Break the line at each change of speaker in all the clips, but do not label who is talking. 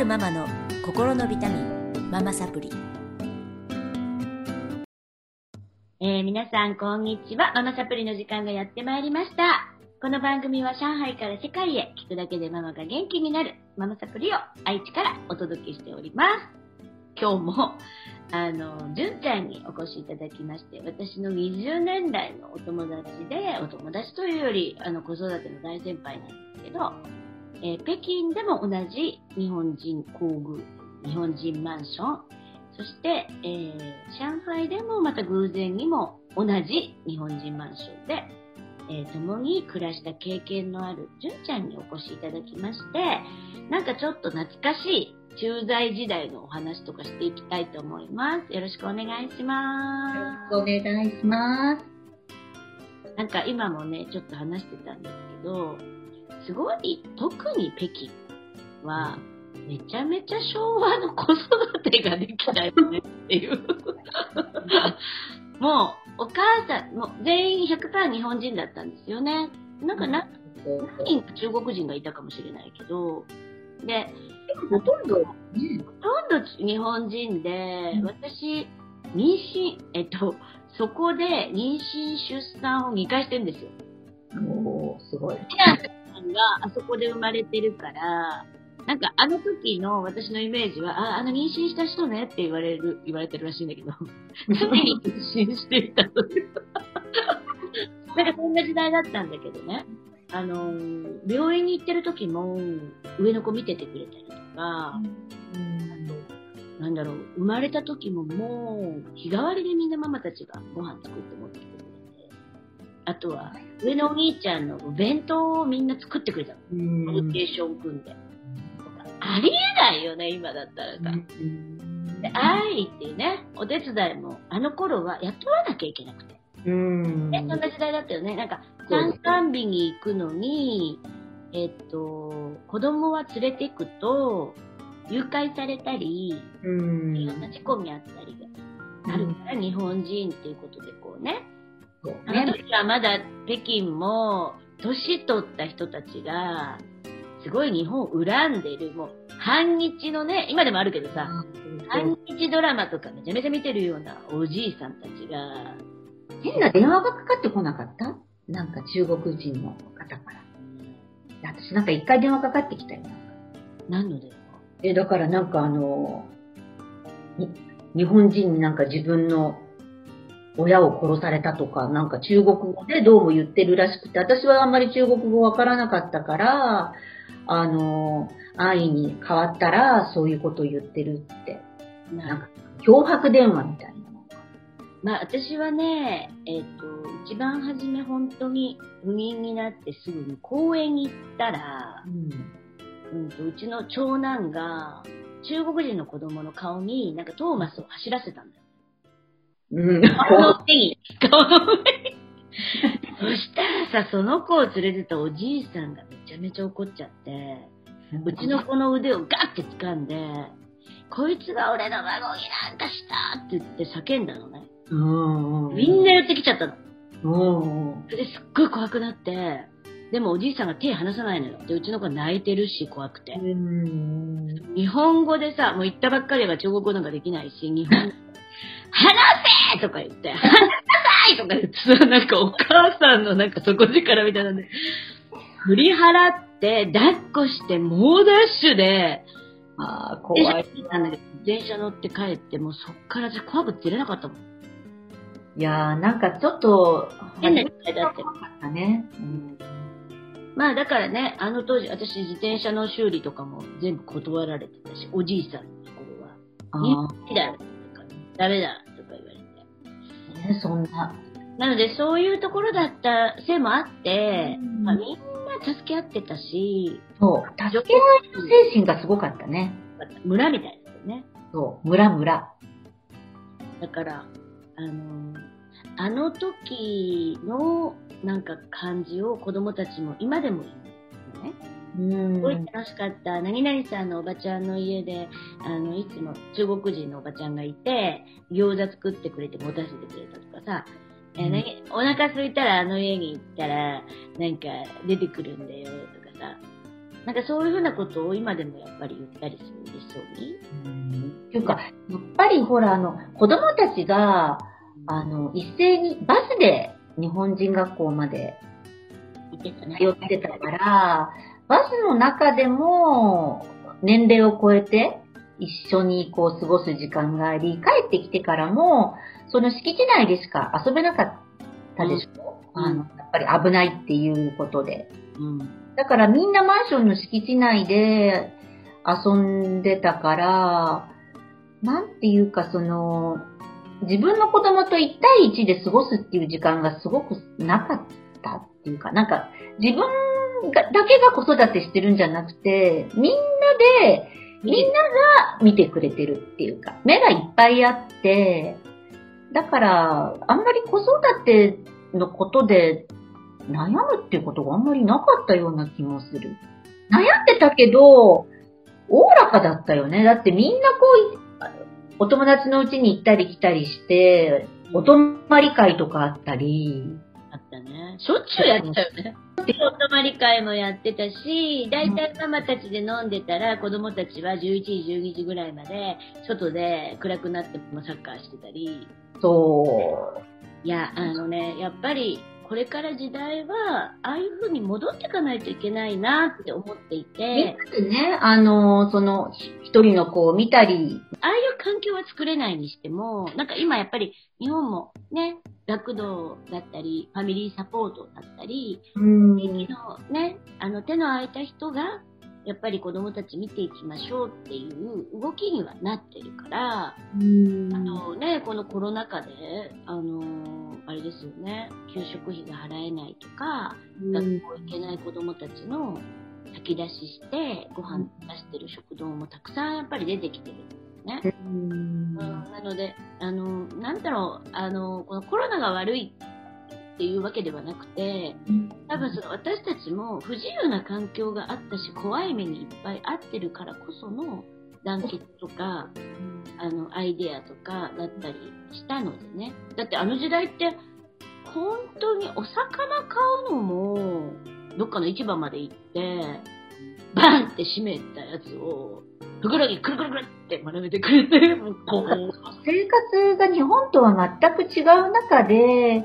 るママの心のビタミンママサプリ
えー、皆さん、こんにちは。ママサプリの時間がやってまいりました。この番組は上海から世界へ聞くだけでママが元気になるママサプリを愛知からお届けしております。今日も、あの、じゅんちゃんにお越しいただきまして、私の20年来のお友達で、お友達というより、あの、子育ての大先輩なんですけど、えー北京でも同じ日本人皇宮、日本人マンション、そして、えー上海でもまた偶然にも同じ日本人マンションで、えー共に暮らした経験のある純ちゃんにお越しいただきまして、なんかちょっと懐かしい駐在時代のお話とかしていきたいと思います。よろしくお願いします。
お願いします。
なんか今もね、ちょっと話してたんですけど、すごい、特に北京は、めちゃめちゃ昭和の子育てができたよねっていう。もう、お母さん、もう全員100%日本人だったんですよね。なんかな、何人か中国人がいたかもしれないけど、で、
ほとんど、ね、
ほとんど日本人で、
うん
私、妊娠、えっと、そこで妊娠出産を2回してるんですよ。
おー、すごい。
があそこで生まれてるから、なんかあの時の私のイメージは、あ、あの妊娠した人ねって言われる、言われてるらしいんだけど、常に妊娠していたという。なんかそんな時代だったんだけどね。あのー、病院に行ってる時も、上の子見ててくれたりとか、なんだろう、生まれた時ももう、日替わりでみんなママたちがご飯作って持ってて、あとは、上のお兄ちゃんのお弁当をみんな作ってくれたの。
うん
ローテーション組んで。ありえないよね、今だったらさ。で、愛っていうね、お手伝いも、あの頃は雇わなきゃいけなくて。
うん。
ね、そんな時代だったよね。なんか、参観日に行くのに、えっと、子供は連れて行くと、誘拐されたり、
うん。
いろんな事故にあったりがあるから、日本人っていうことでこうね。あの
ね。
時はまだ北京も、年取った人たちが、すごい日本を恨んでる、もう、反日のね、今でもあるけどさ、反日ドラマとかめちゃめちゃ見てるようなおじいさんたちが、
変な電話がかかってこなかった？なんか中国人の方から。私なんか一回電話かかってきたよ。
何のだよ。
え、だからなんかあの、に日本人になんか自分の親を殺されたとか、なんか中国語でどうも言ってるらしくて、私はあんまり中国語わからなかったから、あの、安易に変わったらそういうことを言ってるって、なんか脅迫電話みたいな。
まあ私はね、えっ、と、一番初め本当に不妊になってすぐに公園に行ったら、うんと、うちの長男が中国人の子供の顔になんかトーマスを走らせたんだよ。
うん。
顔の上に、顔の上に。そしたらさ、その子を連れてたおじいさんがめちゃめちゃ怒っちゃって、うちの子の腕をガッて掴んで、こいつが俺の孫になんかしたって言って叫んだのね。みんな寄ってきちゃったの。
うんうん。
それですっごい怖くなって、でもおじいさんが手離さないのよ。で、うちの子泣いてるし怖くて。
うん。
日本語でさ、もう言ったばっかりは中国語なんかできないし、日本語で、離せとか言って、離さないとか言ってさ、なんかお母さんのなんか底力みたいなんで、振り払って、抱っこして、猛ダッシュで、
ああ、
電
怖い。
電車乗って帰って、もうそっから私怖くて出れなかったもん。
いやー、なんかちょっと、
変な時代だっ
たね。うん。
まあだからね、あの当時、私自転車の修理とかも全部断られてたし、おじいさんのところは、
あ
いいだよダメだとか言われて。
あ、ね、そんな。
なので、そういうところだったせいもあって、
うん
まあ、みんな助け合ってたし、
そう、助け合いの精神がすごかったね。
村みたいですよね。
そう、村村。
だから、あの、あの時のなんか感じを子供たちも今でもすごい楽しかった。何々さんのおばちゃんの家で、あの、いつも中国人のおばちゃんがいて、餃子作ってくれて持たせてくれたとかさ、え
うん
何お腹空いたらあの家に行ったら、なんか出てくるんだよとかさ、なんかそういうふうなことを今でもやっぱり言ったりするんですよね。
っていうか、やっぱりほら、あの、子供たちが、あの、一斉にバスで日本人学校まで
言ってたね。
通ってたから、バスの中でも年齢を超えて一緒にこう過ごす時間があり、帰ってきてからも、その敷地内でしか遊べなかったでしょ、
うん
あの、やっぱり危ないっていうことで。
うん。
だからみんなマンションの敷地内で遊んでたから、なんていうかその、自分の子供と1対1で過ごすっていう時間がすごくなかったっていうか、なんか自分がだけが子育てしてるんじゃなくて、みんなで、みんなが見てくれてるっていうか、目がいっぱいあって、だから、あんまり子育てのことで悩むっていうことがあんまりなかったような気もする。悩んでたけど、おおらかだったよね。だってみんなこう、お友達の家に行ったり来たりして、お泊まり会とかあったり、
あったね。しょっちゅうやってたよね。お泊まり会もやってたし、だいたいママたちで飲んでたら、子供たちは11時、12時ぐらいまで、外で暗くなってもサッカーしてたり。
そう。
いや、あのね、やっぱり、これから時代は、ああいう風に戻っていかないといけないなって思っていて、
でね、あの、その、ひ一人の子を見たり、
ああいう環境は作れないにしても、なんか今やっぱり日本もね、学童だったり、ファミリーサポートだったり、
うん、
のね、あの手の空いた人が、やっぱり子供たち見ていきましょうっていう動きにはなってるから、
うん。
あのね、このコロナ禍で、あのあれですよね、給食費が払えないとか、学校行けない子供たちの炊き出しして、ご飯出してる食堂もたくさんやっぱり出てきてるんですね。
うん。
うん。なので、あの、なんだろう、あの、このコロナが悪いっていうわけではなくて、多分その私たちも不自由な環境があったし、怖い目にいっぱいあってるからこその団結とか、あの、アイデアとかだったりしたのでね。だってあの時代って、本当にお魚買うのも、どっかの市場まで行って、バンって閉めたやつを、袋にくるくるくるって丸めてくれて、もうこう、
生活が日本とは全く違う中で、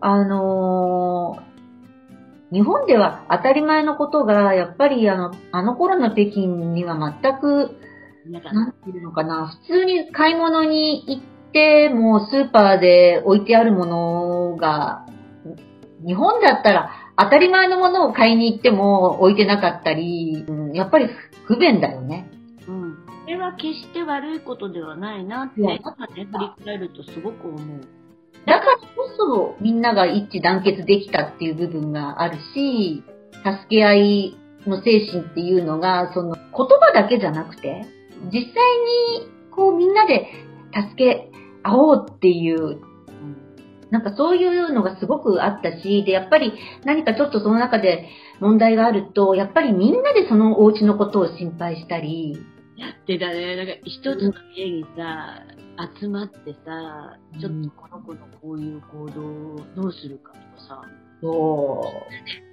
あのー日本では当たり前のことが、やっぱりあの、あの頃の北京には全く、
なんか、
なんていうのかな、普通に買い物に行って、もうスーパーで置いてあるものが、日本だったら当たり前のものを買いに行っても置いてなかったり、うんやっぱり不便だよね。
うん。それは決して悪いことではないなって、今ね、振り返るとすごく思う。
だからこそみんなが一致団結できたっていう部分があるし、助け合いの精神っていうのが、その言葉だけじゃなくて、実際にこうみんなで助け合おうっていう、なんかそういうのがすごくあったし、で、やっぱり何かちょっとその中で問題があると、やっぱりみんなでそのお家のことを心配したり、
やってたね。なんか一つの家にさ、集まってさ、ちょっとこの子のこういう行動をどうするかとかさ、
そ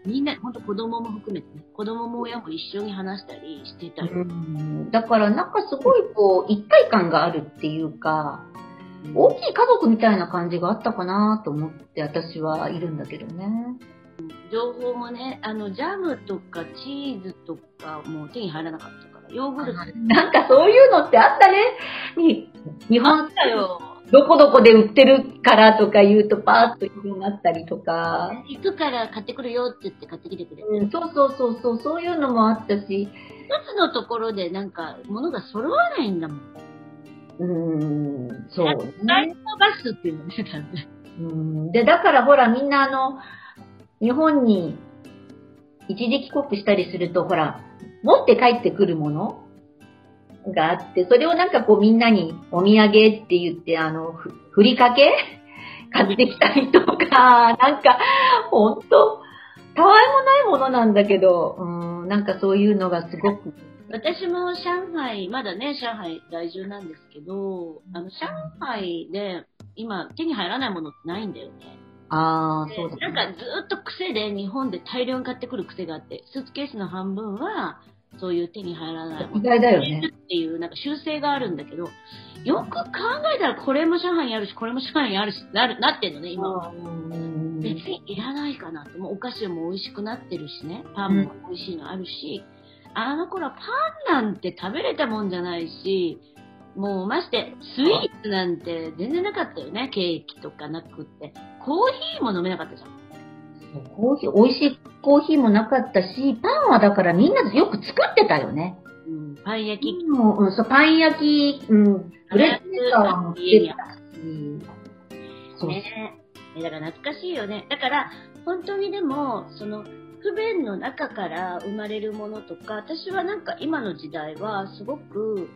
う、
みんな、ほんと子供も含めてね、子供も親も一緒に話したりしてたよ。
うんだからなんかすごいこう一体感があるっていうか、大きい家族みたいな感じがあったかなと思って私はいるんだけどね。
情報もね、あの、ジャムとかチーズとかも手に入らなかったから、ヨーグルト
なんかそういうのってあったね。に日本
だよ。
どこどこで売ってるからとか言うとパーッと広がったりとか、
行くから買ってくるよって言って買ってきてくれて。
うん、そうそうそうそう、そういうのもあったし、
一つのところでなんか、物が揃わないんだもん。
うーん、そう
ライ
ね。
トバスっていうの見てたんで。
うん、で、だからほらみんなあの、日本に一時帰国したりすると、ほら、持って帰ってくるものがあって、それをなんかこうみんなにお土産って言って、あの、ふふりかけ？買ってきたりとか、なんか、ほんと、たわいもないものなんだけど、うん、なんかそういうのがすごく、
私も上海、まだね、上海在住なんですけど、あの、上海で今手に入らないものってないんだよね。
ああ、そうだ、
なんかずっと癖で日本で大量に買ってくる癖があって、スーツケースの半分は、そういう手に入らないも
意
の
外だよね。
っていうなんか習性があるんだけど、よく考えたらこれも上海にあるし、これも上海にあるし、なる、なってんのね、今は。
うん
別にいらないかなと。もうお菓子も美味しくなってるしね。パンも美味しいのあるし、あの頃はパンなんて食べれたもんじゃないし、もうましてスイーツなんて全然なかったよね。ケーキとかなくって。コーヒーも飲めなかったじゃん。
コーヒー、美味しいコーヒーもなかったし、パンはだからみんなでよく作ってたよね。
うん、パン焼き。
もう、うん、そう、パン焼き、うん、ブレッドカーもしてたし、そう、
ね。えだから懐かしいよね。だから、本当にでも、その、不便の中から生まれるものとか、私はなんか今の時代はすごく、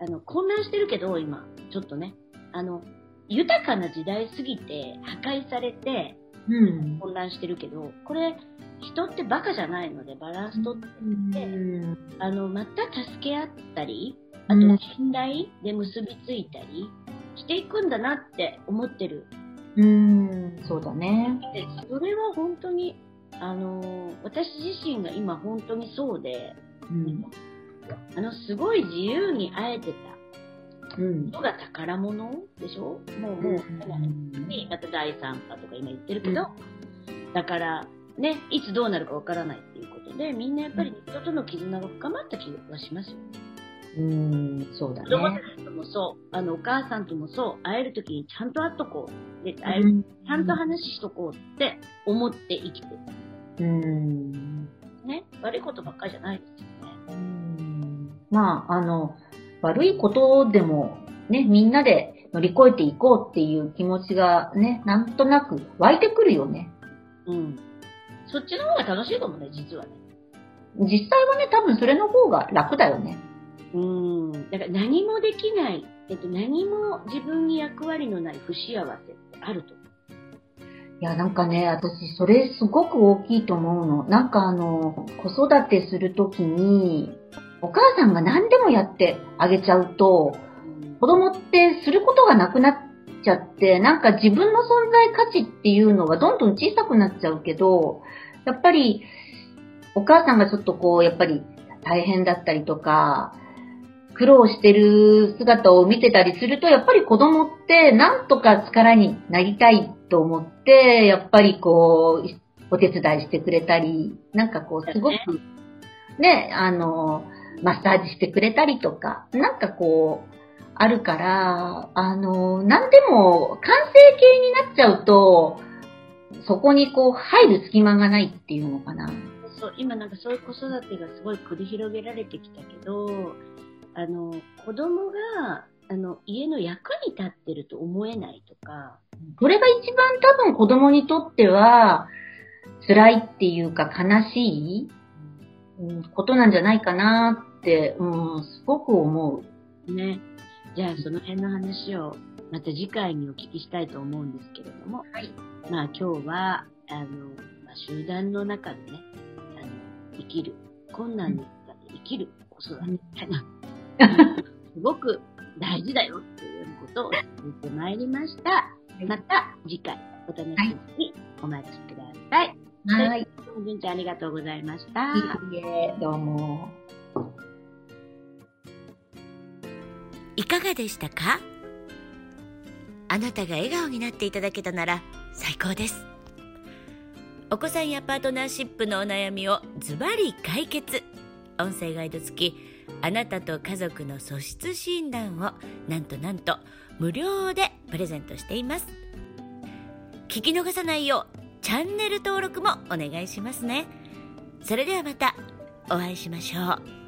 あの、混乱してるけど、今、ちょっとね。あの、豊かな時代すぎて破壊されて
うん。
混乱してるけど、これ、人ってバカじゃないのでバランスとって、
うん。
あの、また助け合ったり、あと
うん
信頼で結びついたりしていくんだなって思ってる
うん、そうだね。
でそれは本当に、あのー私自身が今本当にそうで、
うん。
あの、すごい自由に会えてた
うん。
のが宝物でしょ？もう、もう、
うん
にまた第三波とか今言ってるけど、だから、ね、いつどうなるかわからないっていうことで、みんなやっぱり人との絆が深まった気がしますよ。
うん、そうだ
子供た
ね。
ちともそう、あの、お母さんともそう、会えるときにちゃんと会っとこう。で、会える、
うん
ちゃんと話しとこうって思って生きてる。
うん。
ね。悪いことばっかりじゃないですよね。
うんまあ、あの、悪いことでも、ね、みんなで乗り越えていこうっていう気持ちがね、なんとなく湧いてくるよね。
うん。そっちの方が楽しいかもね、実はね。
実際はね、多分それの方が楽だよね。
うん。だから何もできない、えっと、何も自分に役割のない不幸せってあると思
いや、なんかね、私、それすごく大きいと思うの。なんかあの、子育てするときに、お母さんが何でもやってあげちゃうと、子供ってすることがなくなっちゃって、なんか自分の存在価値っていうのがどんどん小さくなっちゃうけど、やっぱり、お母さんがちょっとこう、やっぱり大変だったりとか、苦労してる姿を見てたりすると、やっぱり子供ってなんとか力になりたいと思って、やっぱりこう、お手伝いしてくれたり、なんかこう、すごく、ね、あの、マッサージしてくれたりとか、なんかこう、あるから、あの、なんでも完成形になっちゃうと、そこにこう入る隙間がないっていうのかな。
そう、今なんかそういう子育てがすごい繰り広げられてきたけど、あの、子供が、あの、家の役に立ってると思えないとか、
これが一番多分子供にとっては、辛いっていうか悲しい、うんことなんじゃないかなうん、すごく思う。
ね。じゃあその辺の話をまた次回にお聞きしたいと思うんですけれども、
はい。
まあ今日は、あの、まあ、集団の中でね、あの、生きる、困難の中で生きる子育てみたいな、すごく大事だよっていうことを言ってまいりました。また次回お楽しみにお待ちください。
はい。
じゅんちゃんありがとうございました。
いいえ、どうも。
かがでしたか？あなたが笑顔になっていただけたなら最高です。お子さんやパートナーシップのお悩みをズバリ解決。音声ガイド付きあなたと家族の素質診断をなんとなんと無料でプレゼントしています。聞き逃さないようチャンネル登録もお願いしますね。それではまたお会いしましょう。